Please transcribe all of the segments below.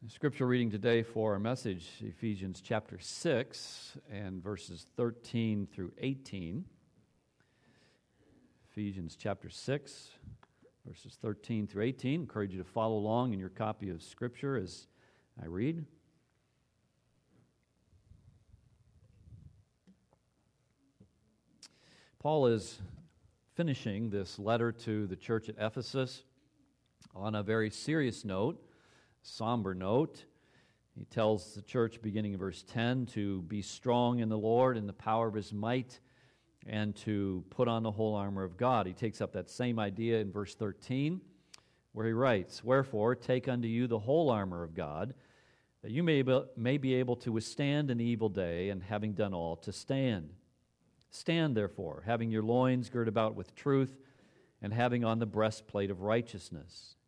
The scripture reading today for our message, Ephesians chapter 6 and verses 13 through 18. Ephesians chapter 6, verses 13 through 18. encourage you to follow along in your copy of scripture as I read. Paul is finishing this letter to the church at Ephesus on a very serious note somber note. He tells the church, beginning in verse 10, to be strong in the Lord and the power of his might, and to put on the whole armor of God. He takes up that same idea in verse 13, where he writes, Wherefore, take unto you the whole armor of God, that you may be, may be able to withstand an evil day, and having done all, to stand. Stand, therefore, having your loins girt about with truth, and having on the breastplate of righteousness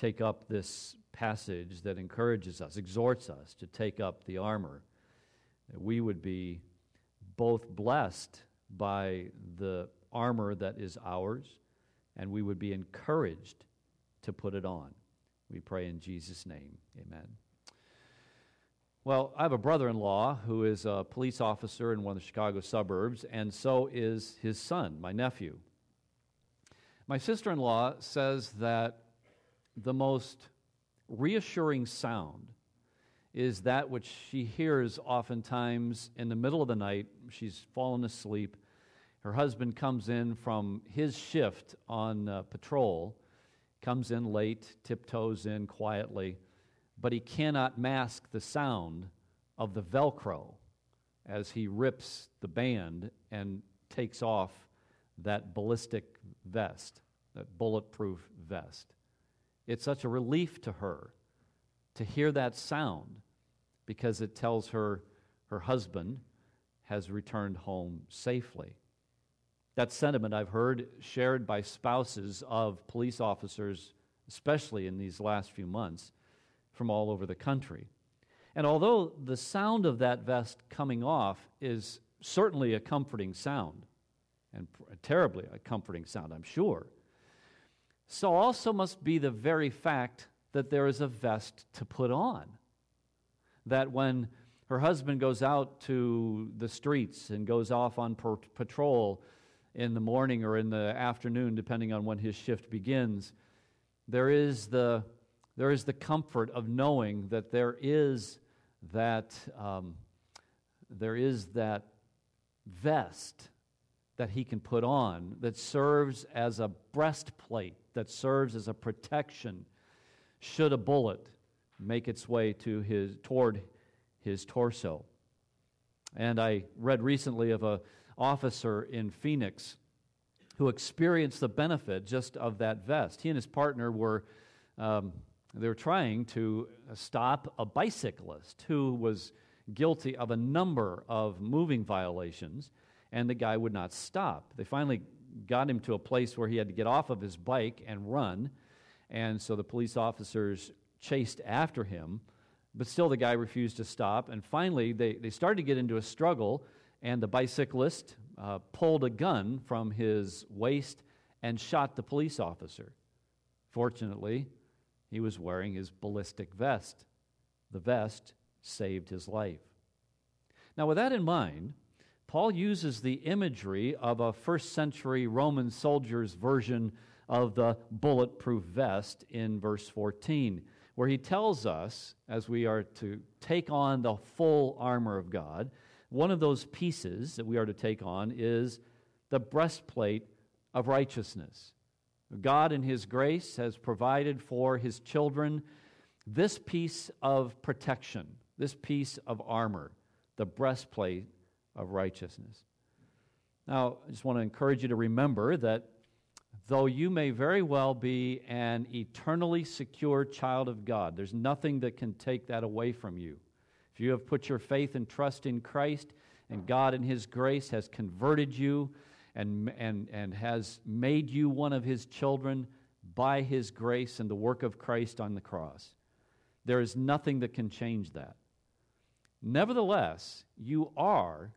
take up this passage that encourages us, exhorts us to take up the armor, we would be both blessed by the armor that is ours, and we would be encouraged to put it on. We pray in Jesus' name. Amen. Well, I have a brother in law who is a police officer in one of the Chicago suburbs, and so is his son, my nephew. My sister in law says that the most reassuring sound is that which she hears oftentimes in the middle of the night. She's fallen asleep. Her husband comes in from his shift on uh, patrol, comes in late, tiptoes in quietly, but he cannot mask the sound of the Velcro as he rips the band and takes off that ballistic vest, that bulletproof vest. It's such a relief to her to hear that sound because it tells her her husband has returned home safely. That sentiment I've heard shared by spouses of police officers, especially in these last few months, from all over the country. And although the sound of that vest coming off is certainly a comforting sound, and terribly a comforting sound, I'm sure, so also must be the very fact that there is a vest to put on. That when her husband goes out to the streets and goes off on patrol in the morning or in the afternoon, depending on when his shift begins, there is the, there is the comfort of knowing that there is that, um, there is that vest that he can put on that serves as a breastplate that serves as a protection should a bullet make its way to his, toward his torso. And I read recently of an officer in Phoenix who experienced the benefit just of that vest. He and his partner were um, they were trying to stop a bicyclist who was guilty of a number of moving violations, and the guy would not stop. They finally got him to a place where he had to get off of his bike and run. And so the police officers chased after him, but still the guy refused to stop. And finally, they, they started to get into a struggle, and the bicyclist uh, pulled a gun from his waist and shot the police officer. Fortunately, he was wearing his ballistic vest. The vest saved his life. Now, with that in mind, Paul uses the imagery of a first century Roman soldier's version of the bulletproof vest in verse 14, where he tells us, as we are to take on the full armor of God, one of those pieces that we are to take on is the breastplate of righteousness. God, in His grace, has provided for His children this piece of protection, this piece of armor, the breastplate of righteousness. Now, I just want to encourage you to remember that though you may very well be an eternally secure child of God. There's nothing that can take that away from you. If you have put your faith and trust in Christ, and God in His grace has converted you and, and, and has made you one of His children by His grace and the work of Christ on the cross, there is nothing that can change that. Nevertheless, you are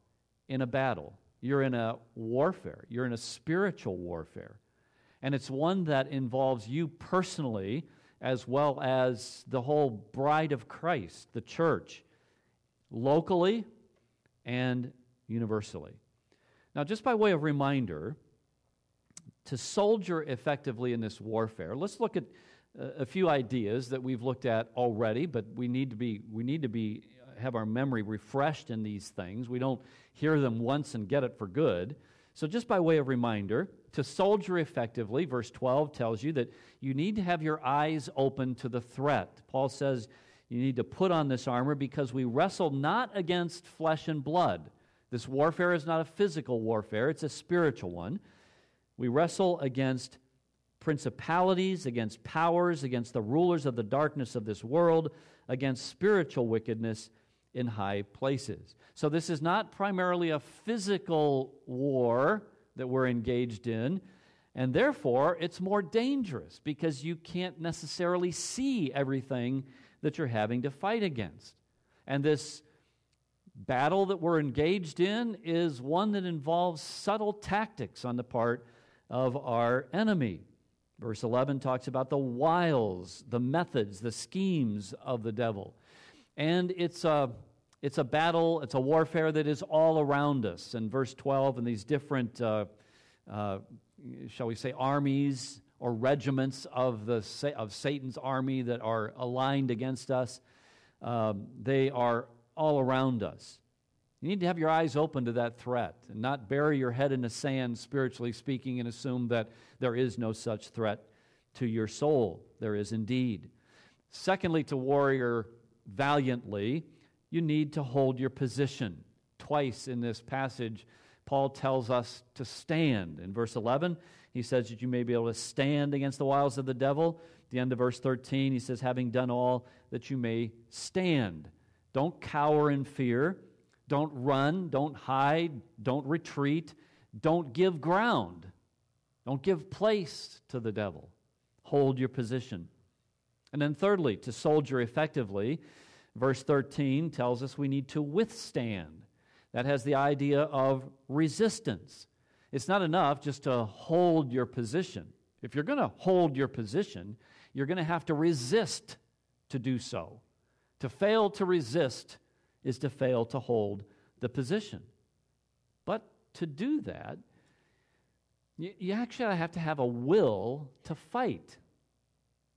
in a battle. You're in a warfare. You're in a spiritual warfare. And it's one that involves you personally as well as the whole bride of Christ, the church, locally and universally. Now, just by way of reminder, to soldier effectively in this warfare, let's look at uh, a few ideas that we've looked at already, but we need to be, we need to be, have our memory refreshed in these things. We don't hear them once and get it for good. So, just by way of reminder, to soldier effectively, verse 12 tells you that you need to have your eyes open to the threat. Paul says you need to put on this armor because we wrestle not against flesh and blood. This warfare is not a physical warfare, it's a spiritual one. We wrestle against principalities, against powers, against the rulers of the darkness of this world, against spiritual wickedness in high places. So, this is not primarily a physical war that we're engaged in, and therefore it's more dangerous because you can't necessarily see everything that you're having to fight against. And this battle that we're engaged in is one that involves subtle tactics on the part of our enemy. Verse 11 talks about the wiles, the methods, the schemes of the devil. And it's a, it's a battle, it's a warfare that is all around us. And verse 12, and these different, uh, uh, shall we say, armies or regiments of, the, of Satan's army that are aligned against us, uh, they are all around us. You need to have your eyes open to that threat and not bury your head in the sand, spiritually speaking, and assume that there is no such threat to your soul. There is indeed. Secondly, to warrior valiantly, you need to hold your position. Twice in this passage, Paul tells us to stand. In verse 11, he says that you may be able to stand against the wiles of the devil. At the end of verse 13, he says, having done all, that you may stand. Don't cower in fear. Don't run, don't hide, don't retreat, don't give ground, don't give place to the devil. Hold your position. And then, thirdly, to soldier effectively, verse 13 tells us we need to withstand. That has the idea of resistance. It's not enough just to hold your position. If you're going to hold your position, you're going to have to resist to do so. To fail to resist is to fail to hold the position. But to do that, you, actually have to have a will to fight.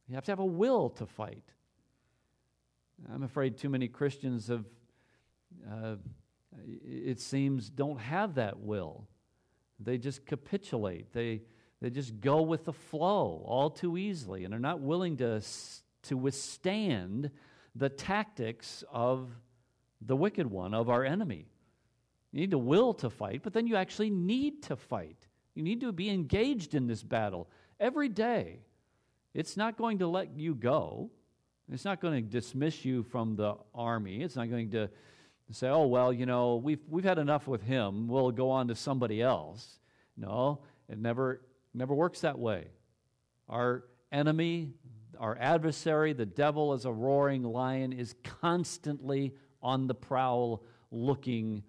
You have to have a will to fight. I'm afraid too many Christians have, uh, it seems, don't have that will. They just capitulate. They, they just go with the flow all too easily and are not willing to, to withstand the tactics of the wicked one, of our enemy. You need the will to fight, but then you actually need to fight. You need to be engaged in this battle every day. It's not going to let you go. It's not going to dismiss you from the army. It's not going to say, oh, well, you know, we've, we've had enough with him. We'll go on to somebody else. No, it never, never works that way. Our enemy, our adversary, the devil, as a roaring lion, is constantly on the prowl looking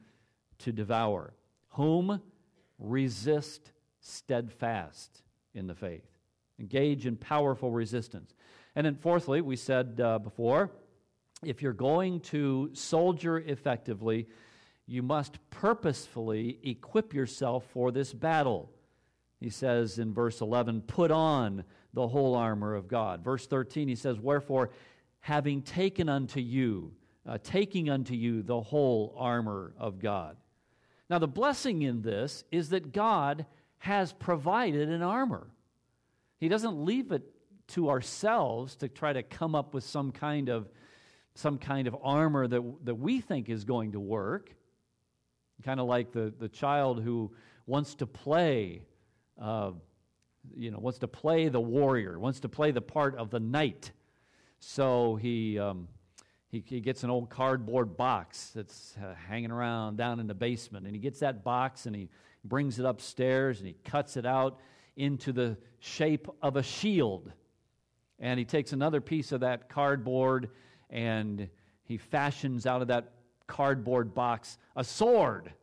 to devour. Whom resist steadfast in the faith. Engage in powerful resistance. And then, fourthly, we said uh, before, if you're going to soldier effectively, you must purposefully equip yourself for this battle. He says in verse 11, put on the whole armor of God. Verse 13, he says, Wherefore, having taken unto you uh, taking unto you the whole armor of God. Now, the blessing in this is that God has provided an armor. He doesn't leave it to ourselves to try to come up with some kind of some kind of armor that, that we think is going to work. Kind of like the, the child who wants to play uh, you know, wants to play the warrior, wants to play the part of the knight. So he, um, he, he, gets an old cardboard box that's uh, hanging around down in the basement, and he gets that box and he brings it upstairs and he cuts it out into the shape of a shield. And he takes another piece of that cardboard and he fashions out of that cardboard box a sword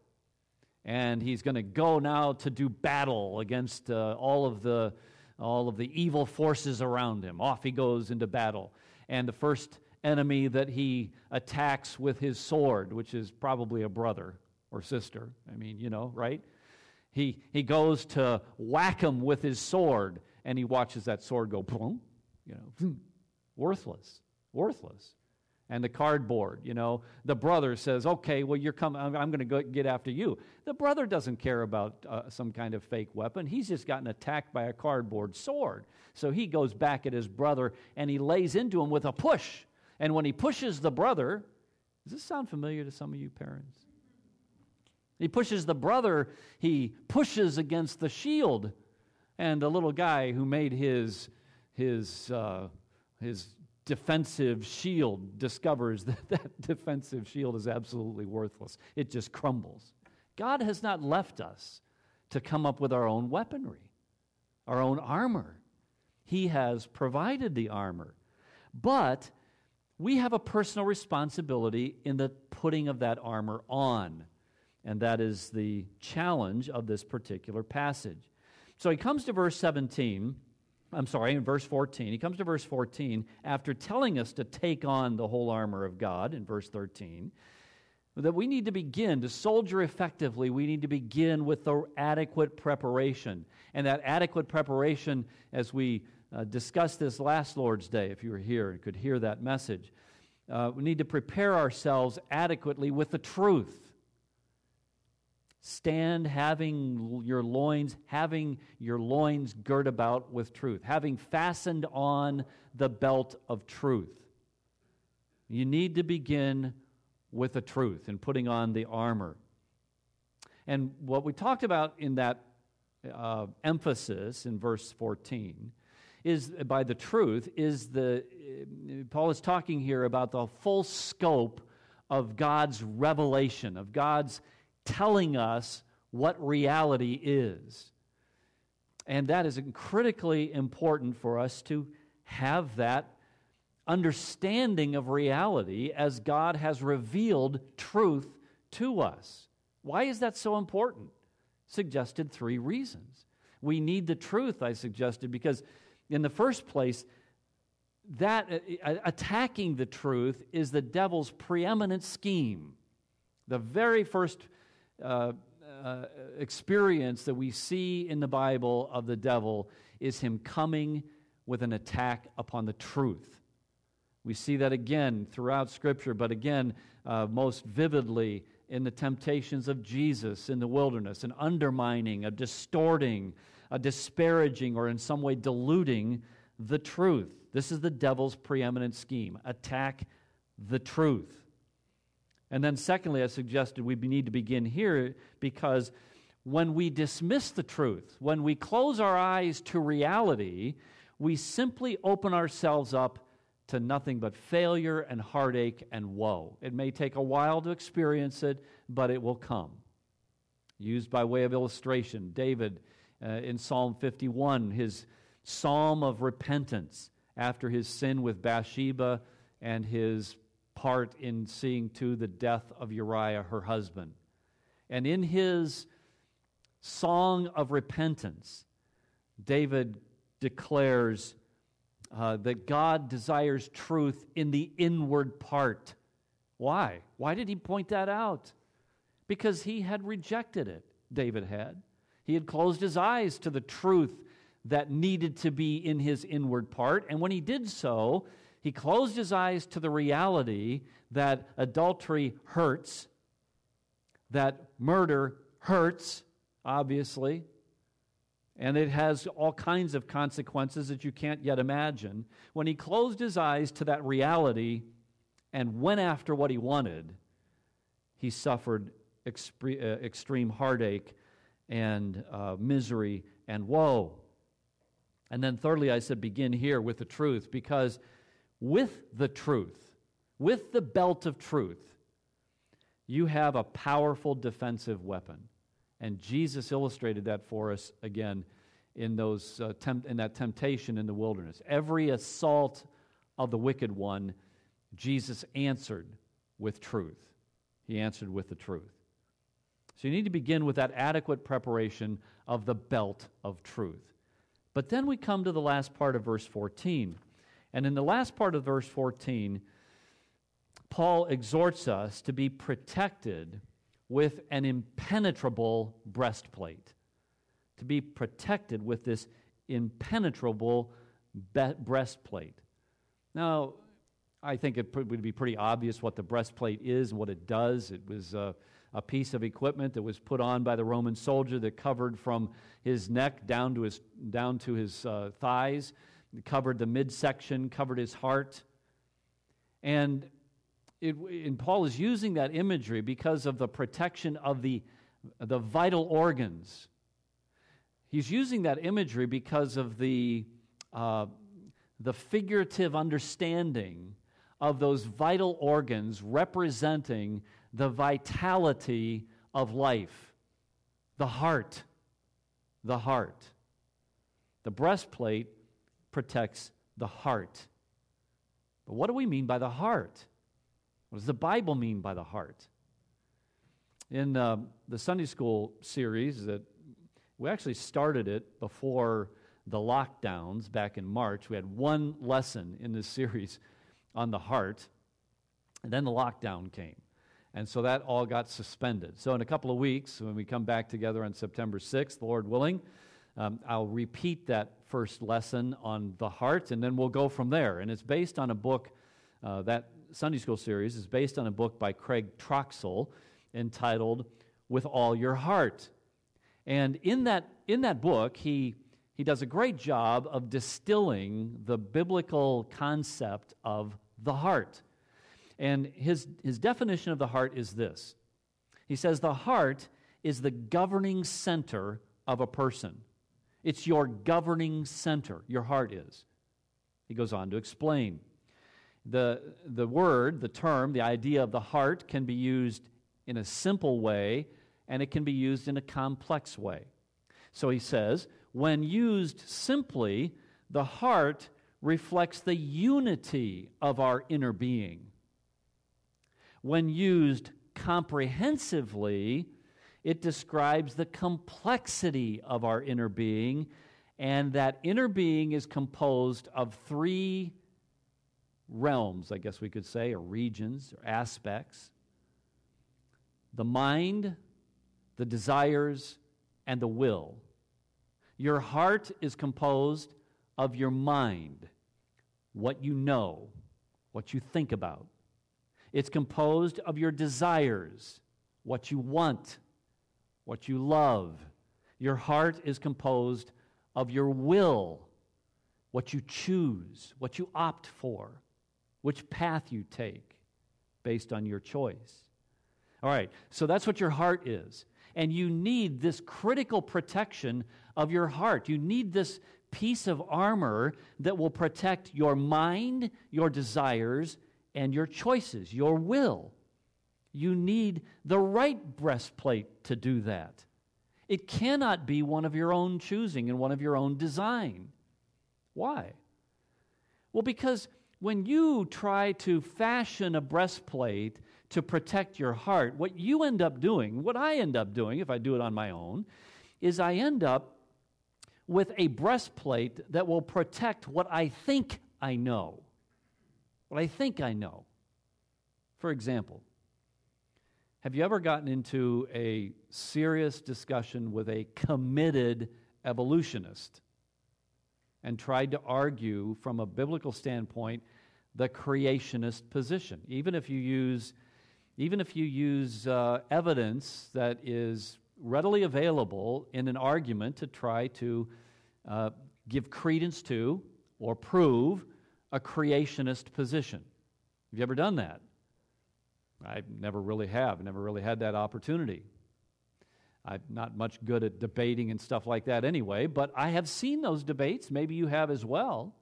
and he's going to go now to do battle against uh, all of the all of the evil forces around him. Off he goes into battle, and the first enemy that he attacks with his sword, which is probably a brother or sister. I mean, you know, right? He he goes to whack him with his sword, and he watches that sword go boom, you know, worthless, worthless and the cardboard. You know, the brother says, "Okay, well, you're coming. I'm, I'm going to get after you." The brother doesn't care about uh, some kind of fake weapon. He's just gotten attacked by a cardboard sword. So he goes back at his brother and he lays into him with a push. And when he pushes the brother, does this sound familiar to some of you parents? He pushes the brother. He pushes against the shield, and the little guy who made his his uh, his defensive shield discovers that that defensive shield is absolutely worthless. It just crumbles. God has not left us to come up with our own weaponry, our own armor. He has provided the armor. But we have a personal responsibility in the putting of that armor on. And that is the challenge of this particular passage. So he comes to verse 17 I'm sorry, in verse 14. He comes to verse 14 after telling us to take on the whole armor of God in verse 13. That we need to begin to soldier effectively, we need to begin with the adequate preparation. And that adequate preparation, as we uh, discussed this last Lord's Day, if you were here and could hear that message, uh, we need to prepare ourselves adequately with the truth. Stand having your loins, having your loins girt about with truth, having fastened on the belt of truth. You need to begin with the truth and putting on the armor. And what we talked about in that uh, emphasis in verse 14 is by the truth is the Paul is talking here about the full scope of God's revelation, of God's telling us what reality is. And that is critically important for us to have that understanding of reality as God has revealed truth to us. Why is that so important? Suggested three reasons. We need the truth, I suggested, because in the first place, that uh, attacking the truth is the devil's preeminent scheme. The very first uh, uh, experience that we see in the Bible of the devil is him coming with an attack upon the truth. We see that again throughout Scripture, but again, uh, most vividly in the temptations of Jesus in the wilderness, an undermining, a distorting, a disparaging, or in some way diluting the truth. This is the devil's preeminent scheme attack the truth. And then, secondly, I suggested we need to begin here because when we dismiss the truth, when we close our eyes to reality, we simply open ourselves up to nothing but failure and heartache and woe. It may take a while to experience it, but it will come. Used by way of illustration, David uh, in Psalm 51, his psalm of repentance after his sin with Bathsheba and his part in seeing to the death of Uriah, her husband. And in his song of repentance, David declares uh, that God desires truth in the inward part. Why? Why did he point that out? Because he had rejected it, David had. He had closed his eyes to the truth that needed to be in his inward part. And when he did so, he closed his eyes to the reality that adultery hurts, that murder hurts, obviously, and it has all kinds of consequences that you can't yet imagine. When he closed his eyes to that reality and went after what he wanted, he suffered uh, extreme heartache and uh, misery and woe. And then, thirdly, I said begin here with the truth because with the truth, with the belt of truth, you have a powerful defensive weapon. And Jesus illustrated that for us again in, those, uh, temp- in that temptation in the wilderness. Every assault of the wicked one, Jesus answered with truth. He answered with the truth. So you need to begin with that adequate preparation of the belt of truth. But then we come to the last part of verse 14. And in the last part of verse 14, Paul exhorts us to be protected with an impenetrable breastplate. To be protected with this impenetrable be- breastplate. Now, I think it would be pretty obvious what the breastplate is and what it does. It was uh, a piece of equipment that was put on by the Roman soldier that covered from his neck down to his, down to his uh, thighs, covered the midsection, covered his heart. And, it, and Paul is using that imagery because of the protection of the, the vital organs. He's using that imagery because of the, uh, the figurative understanding of those vital organs representing the vitality of life, the heart. The heart. The breastplate protects the heart. But what do we mean by the heart? What does the Bible mean by the heart? In uh, the Sunday school series that we actually started it before the lockdowns back in March. We had one lesson in this series on the heart, and then the lockdown came. And so that all got suspended. So, in a couple of weeks, when we come back together on September 6th, Lord willing, um, I'll repeat that first lesson on the heart, and then we'll go from there. And it's based on a book, uh, that Sunday school series is based on a book by Craig Troxel entitled With All Your Heart. And in that, in that book, he, he does a great job of distilling the biblical concept of the heart. And his, his definition of the heart is this He says, The heart is the governing center of a person. It's your governing center, your heart is. He goes on to explain. The, the word, the term, the idea of the heart can be used in a simple way and it can be used in a complex way. So he says, when used simply, the heart reflects the unity of our inner being when used comprehensively, it describes the complexity of our inner being, and that inner being is composed of three realms, I guess we could say, or regions, or aspects the mind, the desires, and the will. Your heart is composed of your mind, what you know, what you think about. It's composed of your desires, what you want, what you love. Your heart is composed of your will, what you choose, what you opt for, which path you take based on your choice. All right, so that's what your heart is. And you need this critical protection of your heart. You need this piece of armor that will protect your mind, your desires, and your choices, your will. You need the right breastplate to do that. It cannot be one of your own choosing and one of your own design. Why? Well, because when you try to fashion a breastplate to protect your heart, what you end up doing, what I end up doing if I do it on my own, is I end up with a breastplate that will protect what I think I know what I think I know. For example, have you ever gotten into a serious discussion with a committed evolutionist and tried to argue from a biblical standpoint the creationist position? Even if you use, even if you use uh, evidence that is readily available in an argument to try to uh, give credence to or prove a creationist position. Have you ever done that? I never really have, never really had that opportunity. I'm not much good at debating and stuff like that anyway, but I have seen those debates. Maybe you have as well.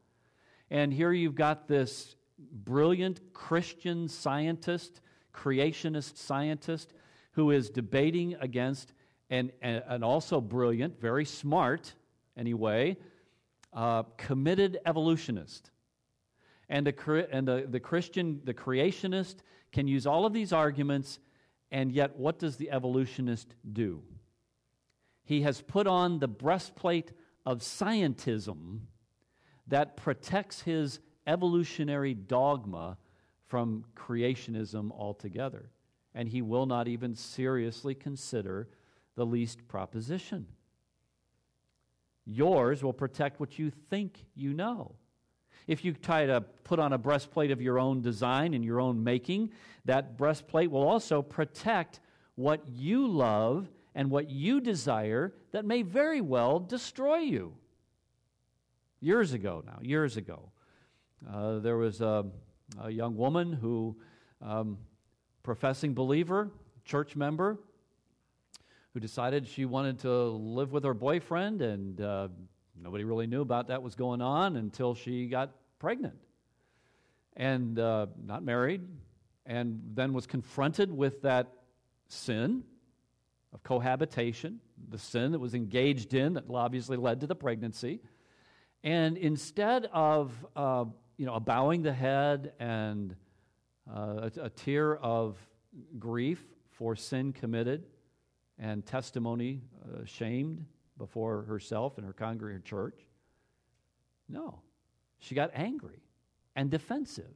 And here you've got this brilliant Christian scientist, creationist scientist, who is debating against an, an also brilliant, very smart, anyway, uh, committed evolutionist. And, the, and the, the Christian, the creationist, can use all of these arguments, and yet what does the evolutionist do? He has put on the breastplate of scientism that protects his evolutionary dogma from creationism altogether. And he will not even seriously consider the least proposition. Yours will protect what you think you know. If you try to put on a breastplate of your own design and your own making, that breastplate will also protect what you love and what you desire that may very well destroy you. Years ago now, years ago, uh, there was a, a, young woman who, um, professing believer, church member, who decided she wanted to live with her boyfriend, and uh, nobody really knew about that was going on until she got pregnant and uh, not married, and then was confronted with that sin of cohabitation, the sin that was engaged in that obviously led to the pregnancy. And instead of uh, you know, bowing the head and uh, a, a tear of grief for sin committed and testimony uh, shamed before herself and her congregation church. No. She got angry and defensive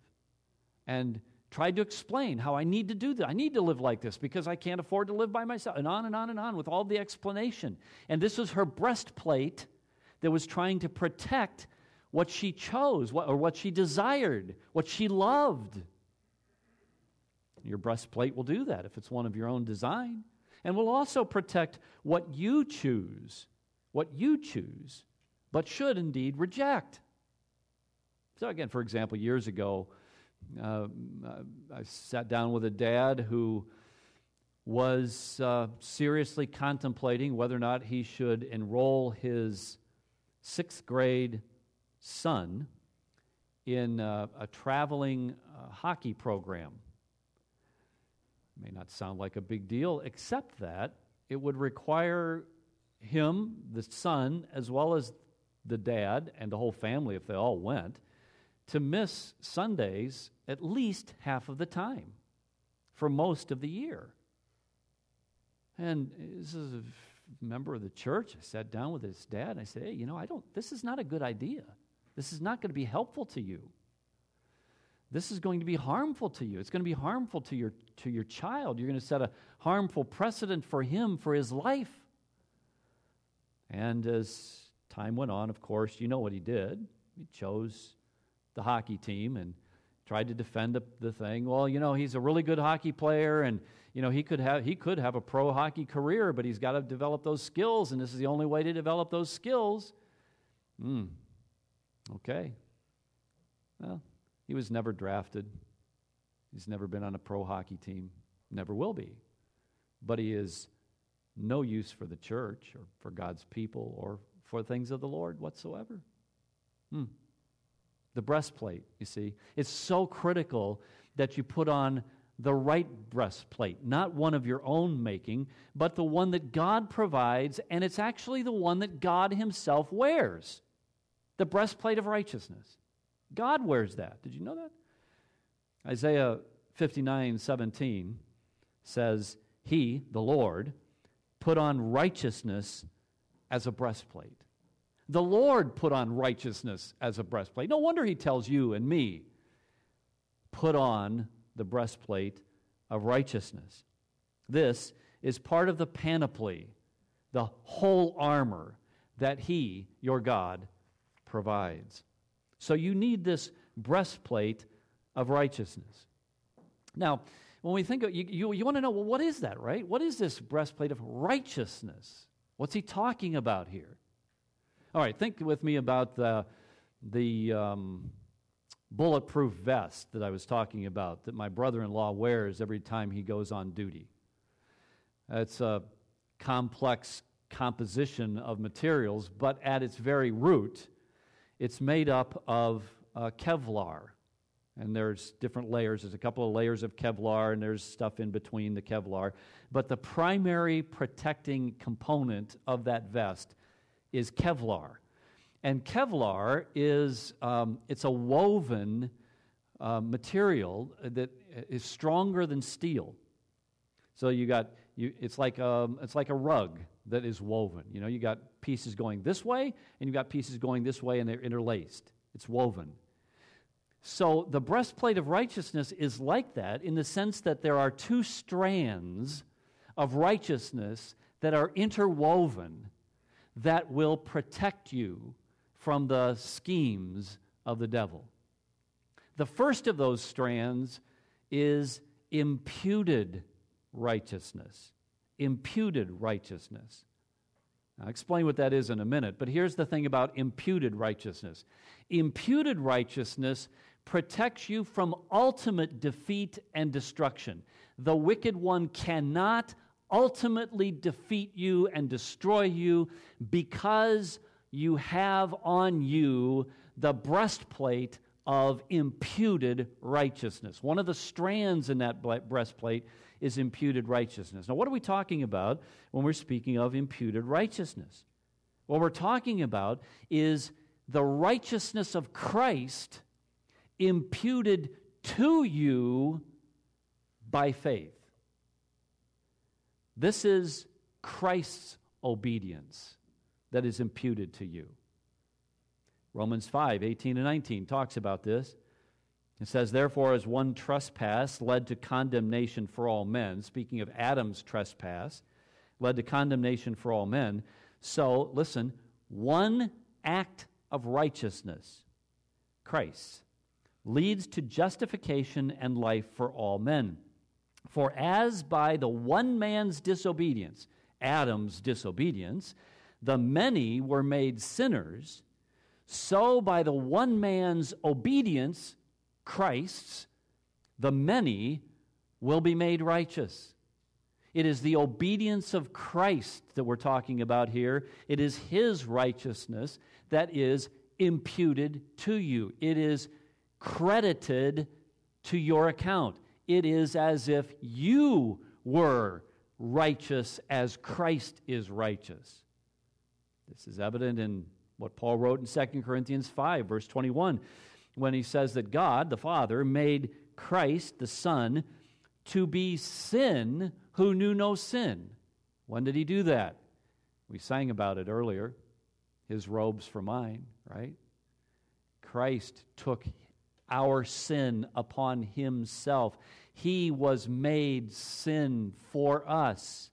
and tried to explain how I need to do that. I need to live like this because I can't afford to live by myself, and on and on and on with all the explanation. And this was her breastplate that was trying to protect what she chose what, or what she desired, what she loved. Your breastplate will do that if it's one of your own design and will also protect what you choose, what you choose, but should indeed reject. So, again, for example, years ago, uh, I sat down with a dad who was uh, seriously contemplating whether or not he should enroll his sixth grade son in uh, a traveling uh, hockey program. May not sound like a big deal, except that it would require him, the son, as well as the dad and the whole family, if they all went, to miss Sundays at least half of the time for most of the year. And this is a member of the church. I sat down with his dad and I said, Hey, you know, I don't, this is not a good idea. This is not going to be helpful to you. This is going to be harmful to you. It's going to be harmful to your, to your child. You're going to set a harmful precedent for him for his life. And as time went on, of course, you know what he did. He chose the hockey team and tried to defend the, the thing. Well, you know, he's a really good hockey player and you know, he could have he could have a pro hockey career, but he's got to develop those skills and this is the only way to develop those skills. Hmm. Okay. Well, he was never drafted. He's never been on a pro hockey team, never will be. But he is no use for the church or for God's people or for things of the Lord whatsoever. Hmm. The breastplate, you see, it's so critical that you put on the right breastplate, not one of your own making, but the one that God provides, and it's actually the one that God Himself wears the breastplate of righteousness. God wears that. Did you know that? Isaiah 59 17 says, He, the Lord, put on righteousness as a breastplate. The Lord put on righteousness as a breastplate. No wonder He tells you and me, put on the breastplate of righteousness. This is part of the panoply, the whole armor that He, your God, provides. So you need this breastplate of righteousness. Now, when we think of, you, you, you want to know, well, what is that, right? What is this breastplate of righteousness? What's he talking about here? All right, think with me about the, the um, bulletproof vest that I was talking about that my brother in law wears every time he goes on duty. It's a complex composition of materials, but at its very root, it's made up of uh, Kevlar. And there's different layers. There's a couple of layers of Kevlar, and there's stuff in between the Kevlar. But the primary protecting component of that vest is Kevlar. And Kevlar is um, it's a woven uh, material that is stronger than steel. So you got you, it's like a, um, it's like a rug that is woven. You know, you got pieces going this way, and you got pieces going this way, and they're interlaced. It's woven. So the breastplate of righteousness is like that in the sense that there are two strands of righteousness that are interwoven that will protect you from the schemes of the devil. The first of those strands is imputed righteousness. Imputed righteousness. I'll explain what that is in a minute, but here's the thing about imputed righteousness imputed righteousness protects you from ultimate defeat and destruction. The wicked one cannot ultimately defeat you and destroy you because you have on you the breastplate of imputed righteousness. One of the strands in that breastplate is imputed righteousness. Now, what are we talking about when we're speaking of imputed righteousness? What we're talking about is the righteousness of Christ imputed to you by faith. This is Christ's obedience that is imputed to you. Romans 5 18 and 19 talks about this. It says, Therefore, as one trespass led to condemnation for all men, speaking of Adam's trespass, led to condemnation for all men, so, listen, one act of righteousness, Christ, leads to justification and life for all men. For as by the one man's disobedience, Adam's disobedience, the many were made sinners, so by the one man's obedience, Christ's, the many will be made righteous. It is the obedience of Christ that we're talking about here. It is his righteousness that is imputed to you. It is credited to your account. It is as if you were righteous as Christ is righteous. This is evident in what Paul wrote in 2 Corinthians 5, verse 21, when he says that God, the Father, made Christ, the Son, to be sin who knew no sin. When did he do that? We sang about it earlier. His robes for mine, right? Christ took our sin upon himself. He was made sin for us.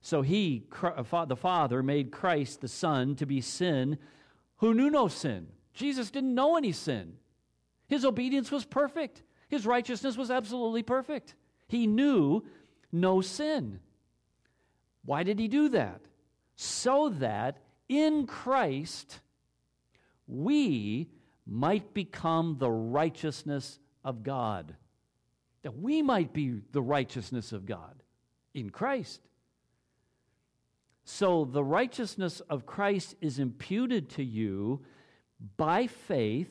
So he, uh, the Father, made Christ, the Son, to be sin who knew no sin. Jesus didn't know any sin. His obedience was perfect, his righteousness was absolutely perfect. He knew no sin. Why did he do that? So that in Christ we might become the righteousness of God. That we might be the righteousness of God in Christ. So the righteousness of Christ is imputed to you by faith,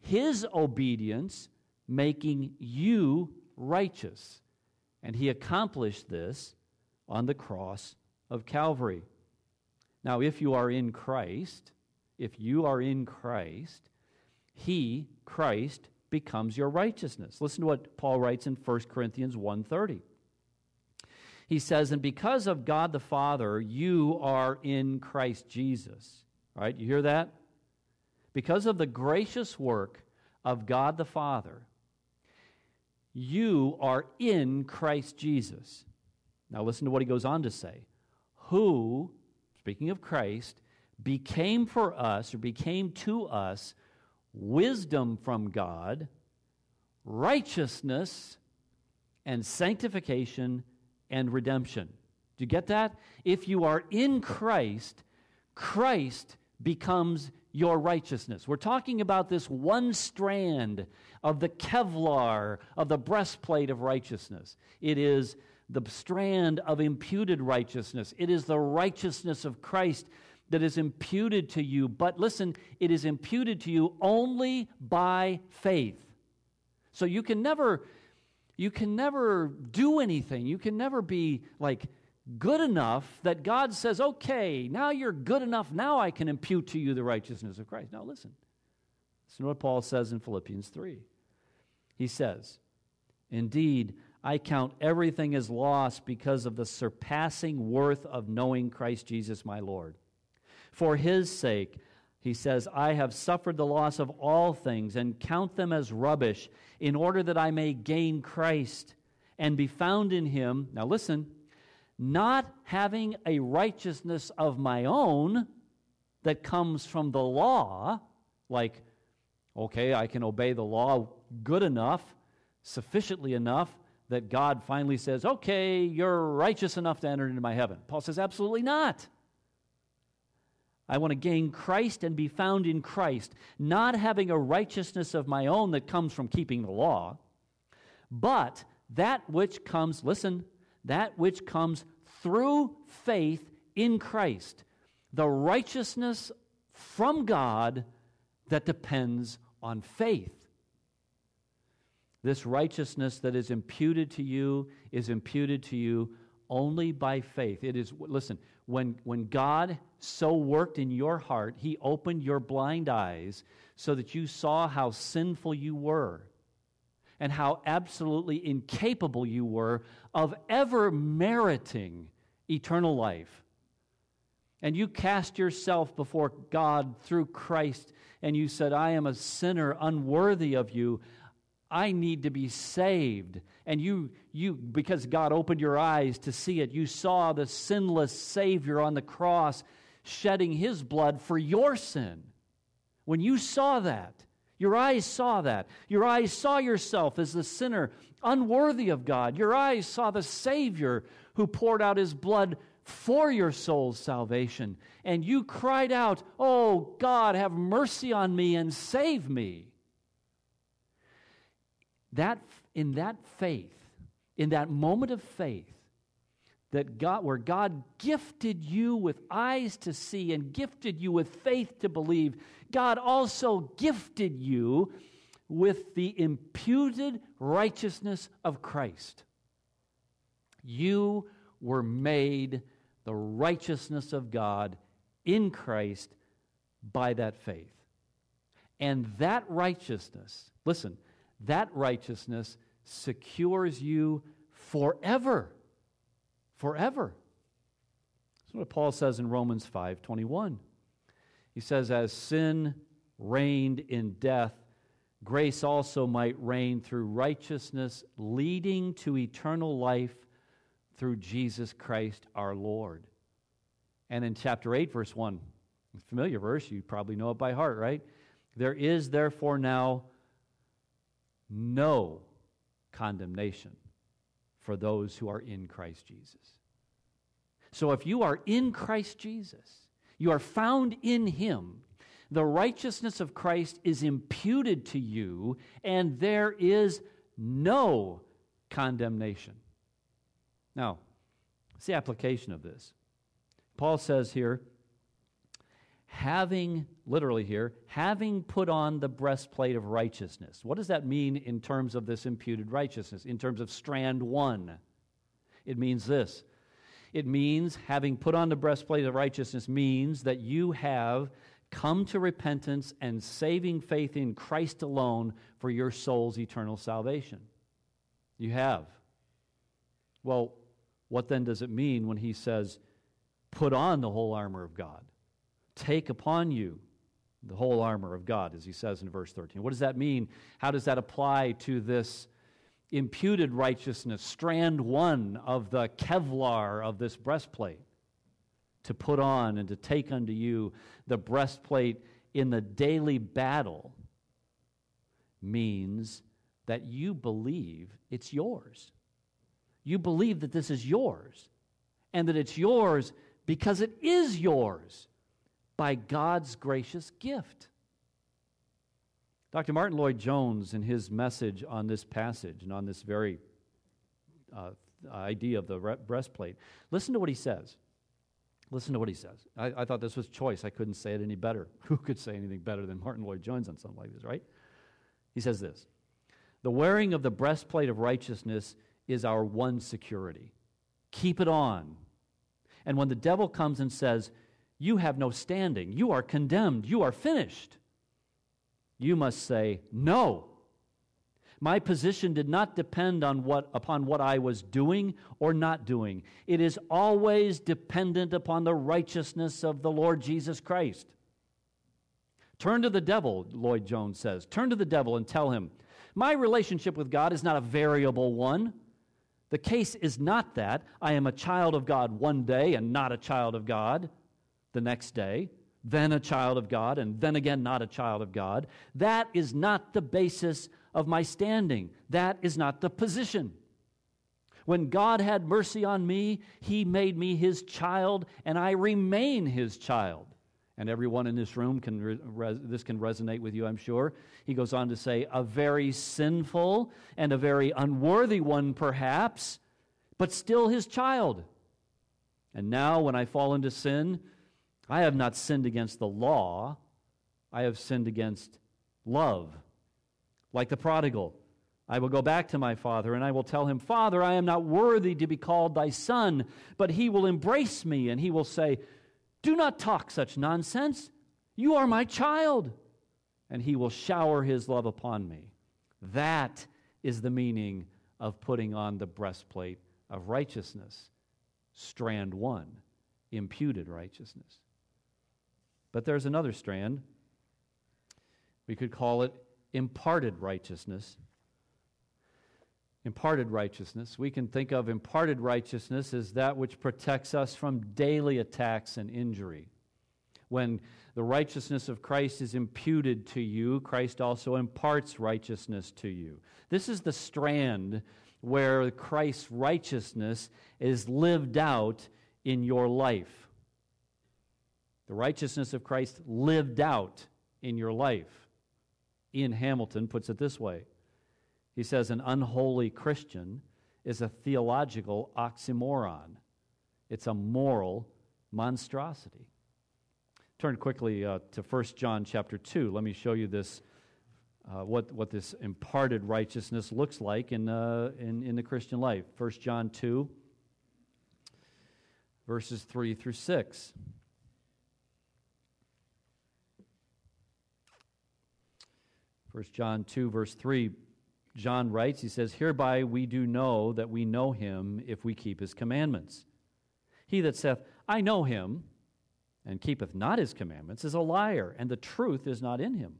his obedience making you righteous. And he accomplished this on the cross of Calvary. Now, if you are in Christ, if you are in Christ, he, Christ, becomes your righteousness. Listen to what Paul writes in 1 Corinthians 1:30. He says, "And because of God the Father, you are in Christ Jesus." All right, you hear that? Because of the gracious work of God the Father, you are in Christ Jesus. Now listen to what he goes on to say. Who, speaking of Christ, became for us or became to us wisdom from God, righteousness, and sanctification and redemption. Do you get that? If you are in Christ, Christ becomes your righteousness. We're talking about this one strand of the Kevlar, of the breastplate of righteousness. It is the strand of imputed righteousness. It is the righteousness of Christ that is imputed to you. But listen, it is imputed to you only by faith. So you can never you can never do anything. You can never be like good enough that God says, "Okay, now you're good enough. Now I can impute to you the righteousness of Christ." Now listen. Listen to what Paul says in Philippians 3. He says, "Indeed, I count everything as loss because of the surpassing worth of knowing Christ Jesus my Lord. For his sake, he says, I have suffered the loss of all things and count them as rubbish in order that I may gain Christ and be found in him. Now listen, not having a righteousness of my own that comes from the law, like, okay, I can obey the law good enough, sufficiently enough that God finally says, okay, you're righteous enough to enter into my heaven. Paul says, absolutely not. I want to gain Christ and be found in Christ, not having a righteousness of my own that comes from keeping the law, but that which comes, listen, that which comes through faith in Christ, the righteousness from God that depends on faith. This righteousness that is imputed to you is imputed to you only by faith. It is, listen, when, when God so worked in your heart, He opened your blind eyes so that you saw how sinful you were and how absolutely incapable you were of ever meriting eternal life. And you cast yourself before God through Christ and you said, I am a sinner unworthy of you. I need to be saved. And you, you, because God opened your eyes to see it, you saw the sinless Savior on the cross shedding his blood for your sin. When you saw that, your eyes saw that. Your eyes saw yourself as the sinner, unworthy of God. Your eyes saw the Savior who poured out his blood for your soul's salvation. And you cried out, Oh, God, have mercy on me and save me that, in that faith, in that moment of faith, that God, where God gifted you with eyes to see and gifted you with faith to believe, God also gifted you with the imputed righteousness of Christ. You were made the righteousness of God in Christ by that faith. And that righteousness, listen, that righteousness secures you forever. Forever. That's what Paul says in Romans 5 21. He says, As sin reigned in death, grace also might reign through righteousness, leading to eternal life through Jesus Christ our Lord. And in chapter 8, verse 1, familiar verse, you probably know it by heart, right? There is therefore now no condemnation for those who are in Christ Jesus. So if you are in Christ Jesus, you are found in Him, the righteousness of Christ is imputed to you, and there is no condemnation. Now, what's the application of this? Paul says here, having, literally here, having put on the breastplate of righteousness. What does that mean in terms of this imputed righteousness, in terms of strand one? It means this it means having put on the breastplate of righteousness means that you have come to repentance and saving faith in Christ alone for your soul's eternal salvation. You have. Well, what then does it mean when he says, put on the whole armor of God? Take upon you the whole armor of God, as he says in verse 13. What does that mean? How does that apply to this imputed righteousness, strand one of the Kevlar of this breastplate? To put on and to take unto you the breastplate in the daily battle means that you believe it's yours. You believe that this is yours, and that it's yours because it is yours by God's gracious gift. Dr. Martyn Lloyd-Jones, in his message on this passage and on this very uh, idea of the breastplate. Listen to what he says. Listen to what he says. I, I, thought this was choice. I couldn't say it any better. Who could say anything better than Martyn Lloyd-Jones on something like this, right? He says this The wearing of the breastplate of righteousness is our one security. Keep it on. And when the devil comes and says, You have no standing, you are condemned, you are finished, you must say, No. My position did not depend on what, upon what I was doing or not doing. It is always dependent upon the righteousness of the Lord Jesus Christ. Turn to the devil, Lloyd-Jones says. Turn to the devil and tell him, My relationship with God is not a variable one. The case is not that I am a child of God one day and not a child of God the next day, then a child of God, and then again not a child of God. That is not the basis of my standing. That is not the position. When God had mercy on me, He made me His child, and I remain His child. And everyone in this room can, re- this can resonate with you, I'm sure. He goes on to say, a very sinful and a very unworthy one, perhaps, but still His child. And now, when I fall into sin, I have not sinned against the law, I have sinned against love like the prodigal. I will go back to my father, and I will tell him, Father, I am not worthy to be called thy son. But he will embrace me, and he will say, Do not talk such nonsense. You are my child. And he will shower his love upon me. That is the meaning of putting on the breastplate of righteousness. Strand one, imputed righteousness. But there's another strand. We could call it imparted righteousness. Imparted righteousness. We can think of imparted righteousness as that which protects us from daily attacks and injury. When the righteousness of Christ is imputed to you, Christ also imparts righteousness to you. This is the strand where Christ's righteousness is lived out in your life. The righteousness of Christ lived out in your life. Ian Hamilton puts it this way He says, An unholy Christian is a theological oxymoron, it's a moral monstrosity. Turn quickly uh, to 1 John chapter 2. Let me show you this. Uh, what, what this imparted righteousness looks like in, uh, in, in the Christian life. 1 John 2, verses 3 through 6. 1 John 2, verse 3, John writes, he says, Hereby we do know that we know him if we keep his commandments. He that saith, I know him, and keepeth not his commandments, is a liar, and the truth is not in him.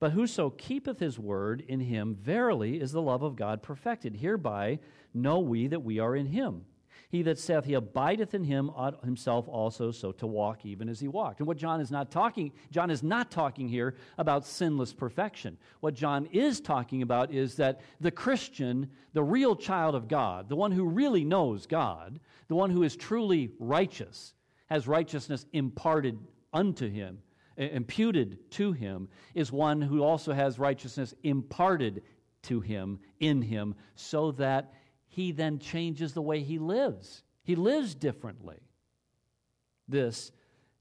But whoso keepeth his word in him, verily is the love of God perfected. Hereby know we that we are in him. He that saith he abideth in him ought himself also so to walk even as he walked. And what John is not talking, John is not talking here about sinless perfection. What John is talking about is that the Christian, the real child of God, the one who really knows God, the one who is truly righteous, has righteousness imparted unto him, imputed to him, is one who also has righteousness imparted to him, in him, so that he then changes the way he lives. He lives differently. This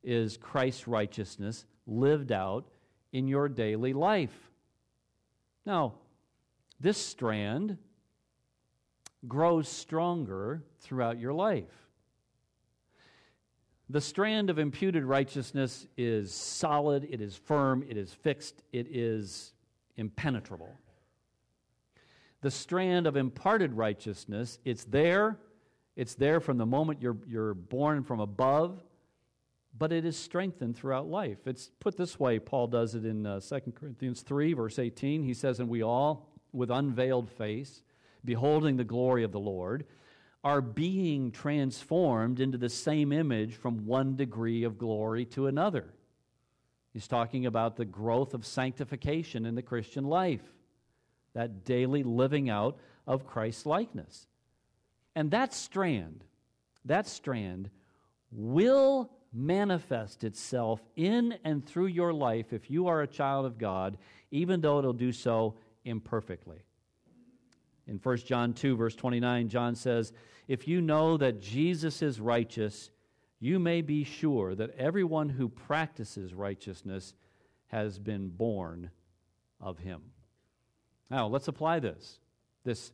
is Christ's righteousness lived out in your daily life. Now, this strand grows stronger throughout your life. The strand of imputed righteousness is solid, it is firm, it is fixed, it is impenetrable the strand of imparted righteousness, it's there. It's there from the moment you're, you're born from above, but it is strengthened throughout life. It's put this way Paul does it in uh, 2 Corinthians 3, verse 18. He says, And we all, with unveiled face, beholding the glory of the Lord, are being transformed into the same image from one degree of glory to another. He's talking about the growth of sanctification in the Christian life that daily living out of Christ's likeness. And that strand, that strand will manifest itself in and through your life if you are a child of God, even though it'll do so imperfectly. In 1 John 2, verse 29, John says, If you know that Jesus is righteous, you may be sure that everyone who practices righteousness has been born of him. Now, let's apply this, this,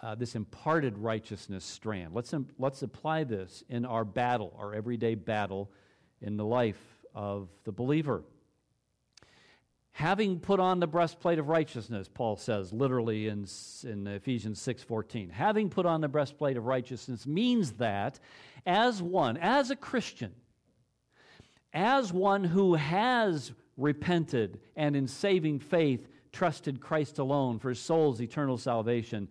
uh, this imparted righteousness strand. Let's, let's apply this in our battle, our everyday battle in the life of the believer. Having put on the breastplate of righteousness, Paul says literally in, in Ephesians 6:14. Having put on the breastplate of righteousness means that as one, as a Christian, as one who has repented and in saving faith trusted Christ alone for his soul's eternal salvation,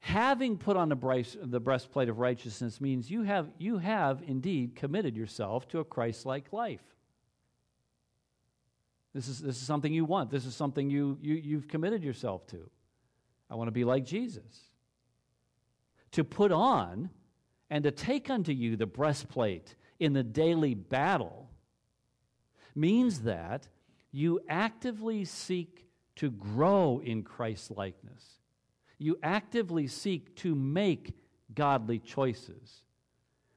having put on the, the breastplate of righteousness means you have, you have indeed committed yourself to a Christ like life. This is, this is something you want. This is something you, you, you've committed yourself to. I want to be like Jesus. To put on and to take unto you the breastplate in the daily battle means that you actively seek to grow in Christ's likeness. You actively seek to make godly choices.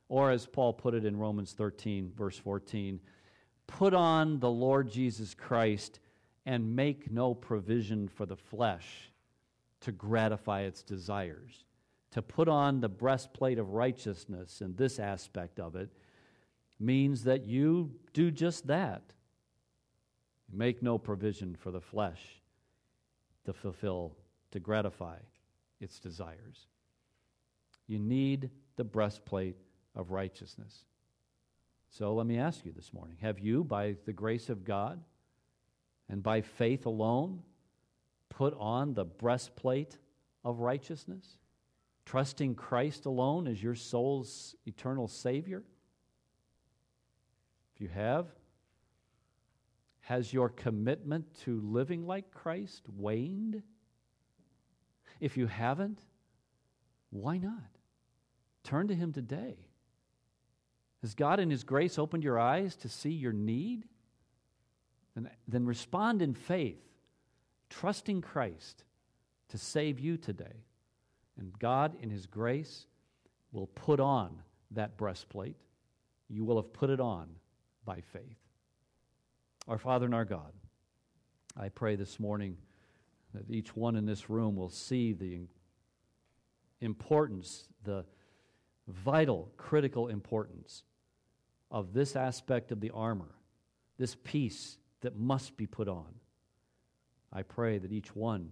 Or, as Paul put it in Romans 13, verse 14, Put on the Lord Jesus Christ and make no provision for the flesh to gratify its desires. To put on the breastplate of righteousness in this aspect of it means that you do just that. Make no provision for the flesh to fulfill, to gratify its desires. You need the breastplate of righteousness. So let me ask you this morning have you, by the grace of God and by faith alone, put on the breastplate of righteousness? Trusting Christ alone as your soul's eternal Savior? If you have, has your commitment to living like Christ waned? If you haven't, why not? Turn to Him today. Has God in His grace opened your eyes to see your need? Then, then respond in faith, trusting Christ to save you today. And God, in His grace, will put on that breastplate. You will have put it on by faith. Our Father and our God, I pray this morning that each one in this room will see the importance, the vital, critical importance of this aspect of the armor, this piece that must be put on. I pray that each one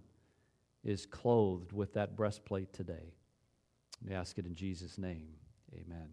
is clothed with that breastplate today. We ask it in Jesus' name. Amen.